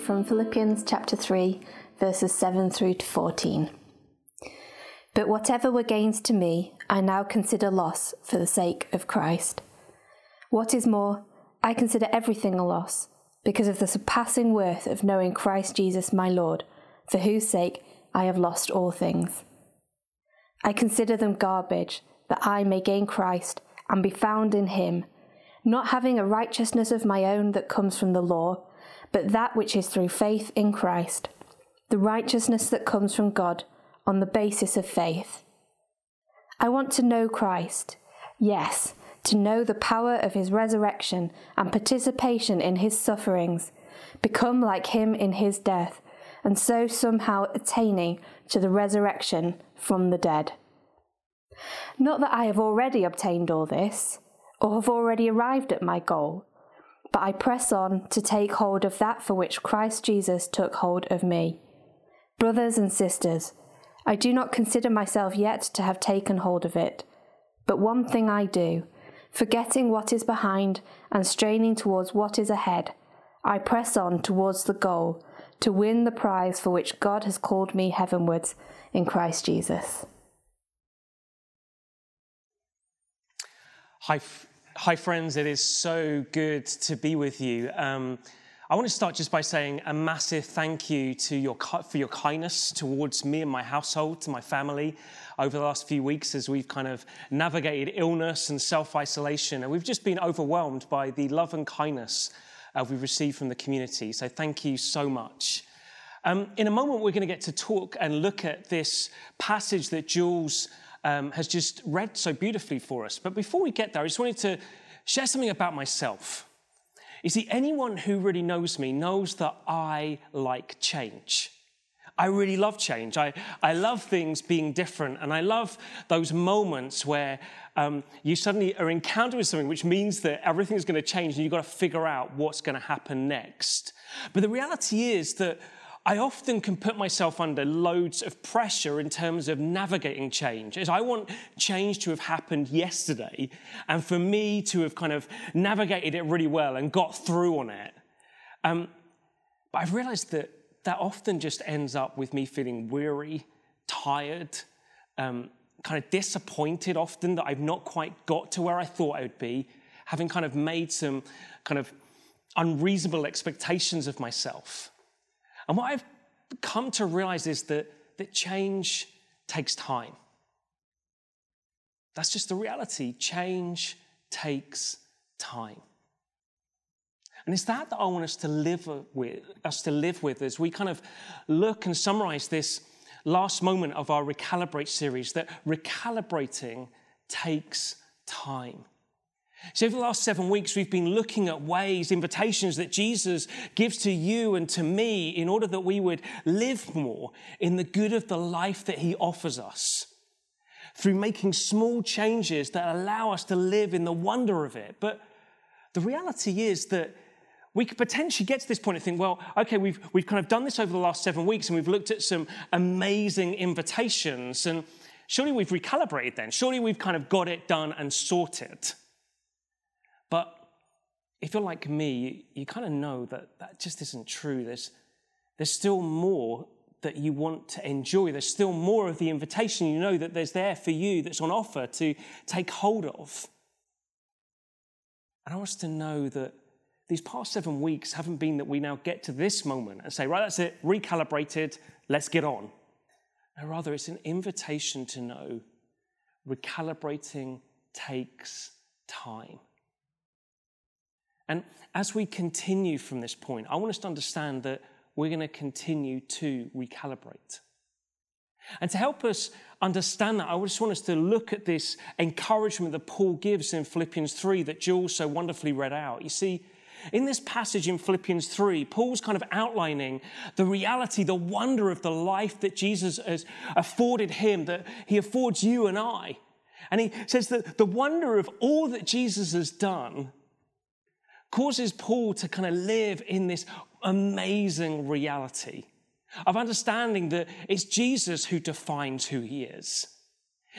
from Philippians chapter 3, verses 7 through to 14. But whatever were gains to me, I now consider loss for the sake of Christ. What is more, I consider everything a loss because of the surpassing worth of knowing Christ Jesus my Lord, for whose sake I have lost all things. I consider them garbage, that I may gain Christ and be found in him, not having a righteousness of my own that comes from the law, but that which is through faith in Christ, the righteousness that comes from God on the basis of faith. I want to know Christ, yes, to know the power of his resurrection and participation in his sufferings, become like him in his death, and so somehow attaining to the resurrection from the dead. Not that I have already obtained all this, or have already arrived at my goal, but I press on to take hold of that for which Christ Jesus took hold of me. Brothers and sisters, I do not consider myself yet to have taken hold of it, but one thing I do forgetting what is behind and straining towards what is ahead, I press on towards the goal to win the prize for which God has called me heavenwards in Christ Jesus. Hi, hi, friends. It is so good to be with you. Um, I want to start just by saying a massive thank you to your, for your kindness towards me and my household, to my family over the last few weeks as we've kind of navigated illness and self isolation. And we've just been overwhelmed by the love and kindness uh, we've received from the community. So thank you so much. Um, in a moment, we're going to get to talk and look at this passage that Jules um, has just read so beautifully for us. But before we get there, I just wanted to share something about myself. You see, anyone who really knows me knows that I like change. I really love change. I, I love things being different. And I love those moments where um, you suddenly are encountered with something which means that everything is going to change and you've got to figure out what's going to happen next. But the reality is that I often can put myself under loads of pressure in terms of navigating change. As I want change to have happened yesterday and for me to have kind of navigated it really well and got through on it. Um, but I've realized that that often just ends up with me feeling weary, tired, um, kind of disappointed often that I've not quite got to where I thought I would be, having kind of made some kind of unreasonable expectations of myself. And what I've come to realize is that, that change takes time. That's just the reality. Change takes time. And it's that that I want us to live with, us to live with as we kind of look and summarize this last moment of our recalibrate series that recalibrating takes time. So, over the last seven weeks, we've been looking at ways, invitations that Jesus gives to you and to me in order that we would live more in the good of the life that He offers us through making small changes that allow us to live in the wonder of it. But the reality is that we could potentially get to this point and think, well, okay, we've, we've kind of done this over the last seven weeks and we've looked at some amazing invitations, and surely we've recalibrated then. Surely we've kind of got it done and sorted. But if you're like me, you, you kind of know that that just isn't true. There's, there's still more that you want to enjoy. There's still more of the invitation you know that there's there for you that's on offer to take hold of. And I want us to know that these past seven weeks haven't been that we now get to this moment and say, right, that's it, recalibrated, let's get on. No, rather, it's an invitation to know recalibrating takes time. And as we continue from this point, I want us to understand that we're going to continue to recalibrate. And to help us understand that, I just want us to look at this encouragement that Paul gives in Philippians 3 that Jules so wonderfully read out. You see, in this passage in Philippians 3, Paul's kind of outlining the reality, the wonder of the life that Jesus has afforded him, that he affords you and I. And he says that the wonder of all that Jesus has done causes Paul to kind of live in this amazing reality of understanding that it's Jesus who defines who he is.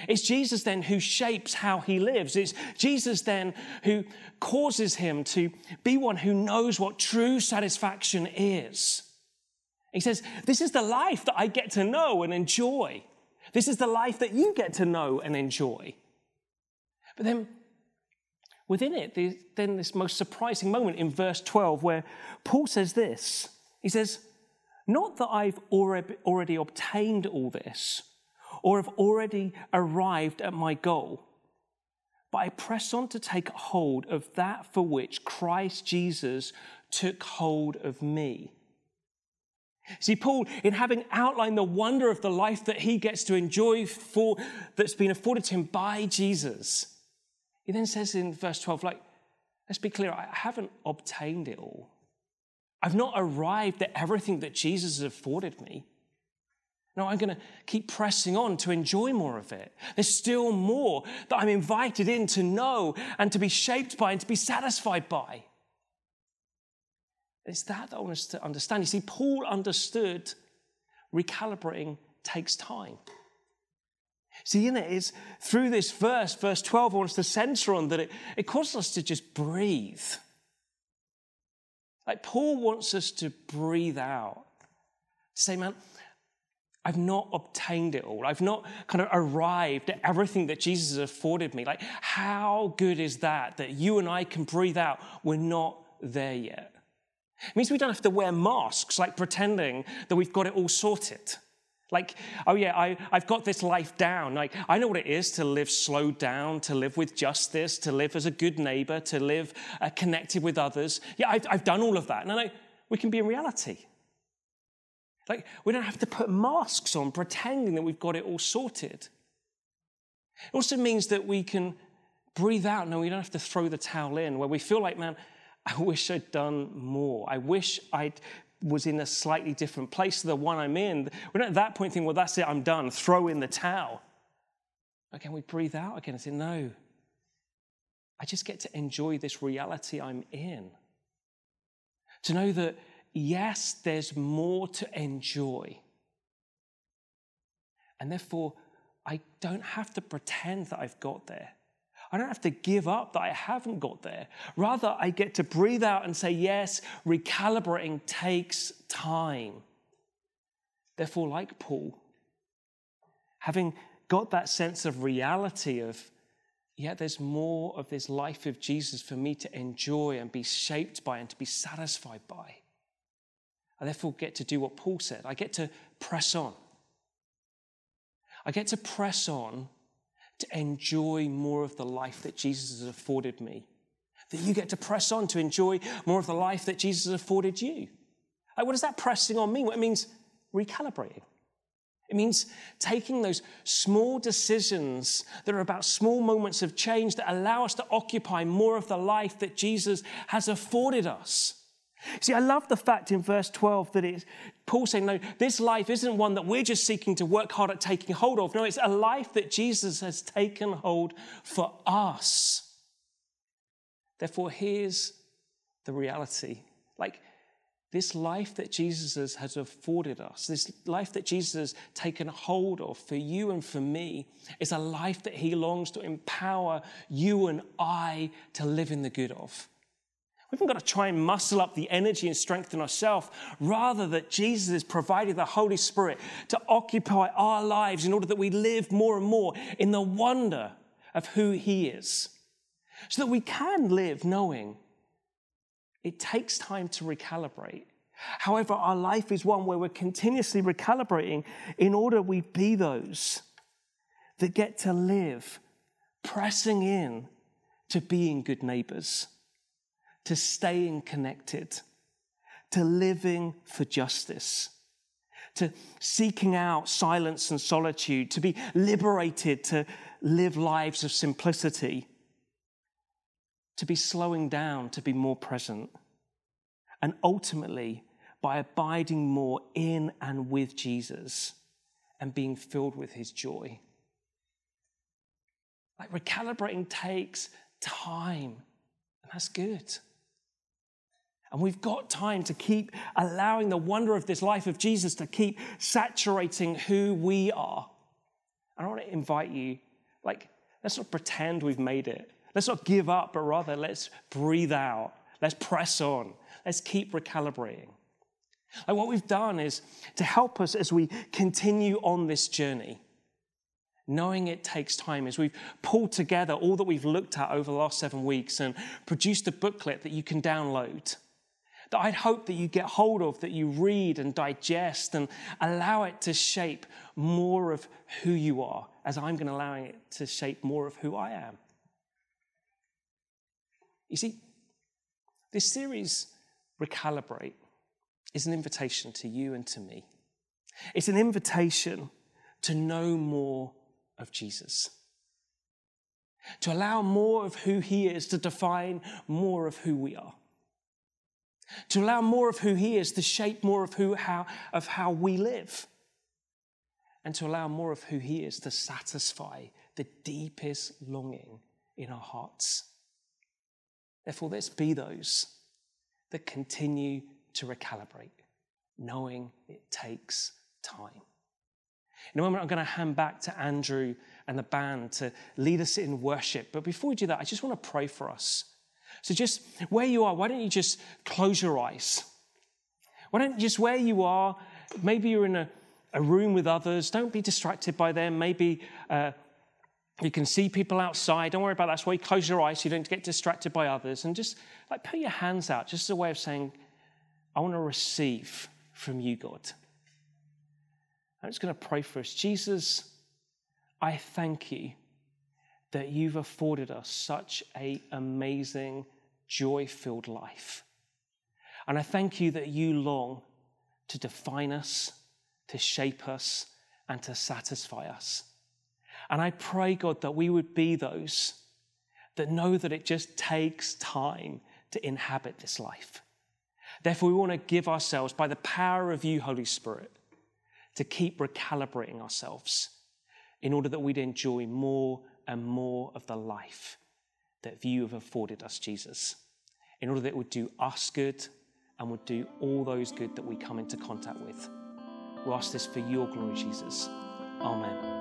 It's Jesus then who shapes how he lives. It's Jesus then who causes him to be one who knows what true satisfaction is. He says, This is the life that I get to know and enjoy. This is the life that you get to know and enjoy. But then within it, there's then this most surprising moment in verse 12 where Paul says this He says, Not that I've already obtained all this or have already arrived at my goal, but I press on to take hold of that for which Christ Jesus took hold of me. See, Paul, in having outlined the wonder of the life that he gets to enjoy for, that's been afforded to him by Jesus, he then says in verse 12, like, let's be clear, I haven't obtained it all. I've not arrived at everything that Jesus has afforded me. No, I'm going to keep pressing on to enjoy more of it. There's still more that I'm invited in to know and to be shaped by and to be satisfied by. It's that that I want us to understand. You see, Paul understood recalibrating takes time. See, in it is through this verse, verse 12, I want us to center on that it, it causes us to just breathe. Like Paul wants us to breathe out. Say, man, I've not obtained it all. I've not kind of arrived at everything that Jesus has afforded me. Like, how good is that that you and I can breathe out? We're not there yet. It means we don't have to wear masks, like pretending that we've got it all sorted. Like, oh yeah, I, I've got this life down. Like, I know what it is to live slowed down, to live with justice, to live as a good neighbor, to live uh, connected with others. Yeah, I've, I've done all of that. And I know we can be in reality. Like, we don't have to put masks on pretending that we've got it all sorted. It also means that we can breathe out. No, we don't have to throw the towel in, where we feel like, man, I wish I'd done more. I wish I was in a slightly different place to the one I'm in. We don't at that point think, well, that's it, I'm done. Throw in the towel. Again, we breathe out again and say, no, I just get to enjoy this reality I'm in. To know that, yes, there's more to enjoy. And therefore, I don't have to pretend that I've got there. I don't have to give up that I haven't got there. Rather, I get to breathe out and say, yes, recalibrating takes time. Therefore, like Paul, having got that sense of reality of, yeah, there's more of this life of Jesus for me to enjoy and be shaped by and to be satisfied by. I therefore get to do what Paul said. I get to press on. I get to press on to enjoy more of the life that Jesus has afforded me. That you get to press on to enjoy more of the life that Jesus has afforded you. Like, what does that pressing on mean? Well, it means recalibrating. It means taking those small decisions that are about small moments of change that allow us to occupy more of the life that Jesus has afforded us. See, I love the fact in verse 12 that it's Paul saying, no, this life isn't one that we're just seeking to work hard at taking hold of. No, it's a life that Jesus has taken hold for us. Therefore, here's the reality. Like, this life that Jesus has afforded us, this life that Jesus has taken hold of for you and for me, is a life that he longs to empower you and I to live in the good of. We haven't got to try and muscle up the energy and strengthen ourselves. Rather, that Jesus has provided the Holy Spirit to occupy our lives in order that we live more and more in the wonder of who He is. So that we can live knowing it takes time to recalibrate. However, our life is one where we're continuously recalibrating in order we be those that get to live pressing in to being good neighbors to staying connected, to living for justice, to seeking out silence and solitude, to be liberated to live lives of simplicity, to be slowing down, to be more present, and ultimately by abiding more in and with Jesus and being filled with his joy. Like recalibrating takes time, and that's good. And we've got time to keep allowing the wonder of this life of Jesus to keep saturating who we are. And I want to invite you, like, let's not pretend we've made it. Let's not give up, but rather let's breathe out. Let's press on. Let's keep recalibrating. Like what we've done is to help us as we continue on this journey, knowing it takes time, as we've pulled together all that we've looked at over the last seven weeks and produced a booklet that you can download. That I'd hope that you get hold of, that you read and digest and allow it to shape more of who you are, as I'm going to allow it to shape more of who I am. You see, this series, Recalibrate, is an invitation to you and to me. It's an invitation to know more of Jesus, to allow more of who he is to define more of who we are, to allow more of who he is to shape more of, who, how, of how we live, and to allow more of who he is to satisfy the deepest longing in our hearts. Therefore, let's be those that continue to recalibrate, knowing it takes time. In a moment, I'm going to hand back to Andrew and the band to lead us in worship. But before we do that, I just want to pray for us. So, just where you are, why don't you just close your eyes? Why don't you just where you are, maybe you're in a, a room with others, don't be distracted by them. Maybe uh, you can see people outside. Don't worry about that. That's why you close your eyes so you don't get distracted by others. And just like put your hands out, just as a way of saying, I want to receive from you, God. I'm just going to pray for us. Jesus, I thank you that you've afforded us such an amazing, joy filled life. And I thank you that you long to define us, to shape us, and to satisfy us. And I pray, God, that we would be those that know that it just takes time to inhabit this life. Therefore, we want to give ourselves, by the power of you, Holy Spirit, to keep recalibrating ourselves in order that we'd enjoy more and more of the life that you have afforded us, Jesus, in order that it would do us good and would do all those good that we come into contact with. We ask this for your glory, Jesus. Amen.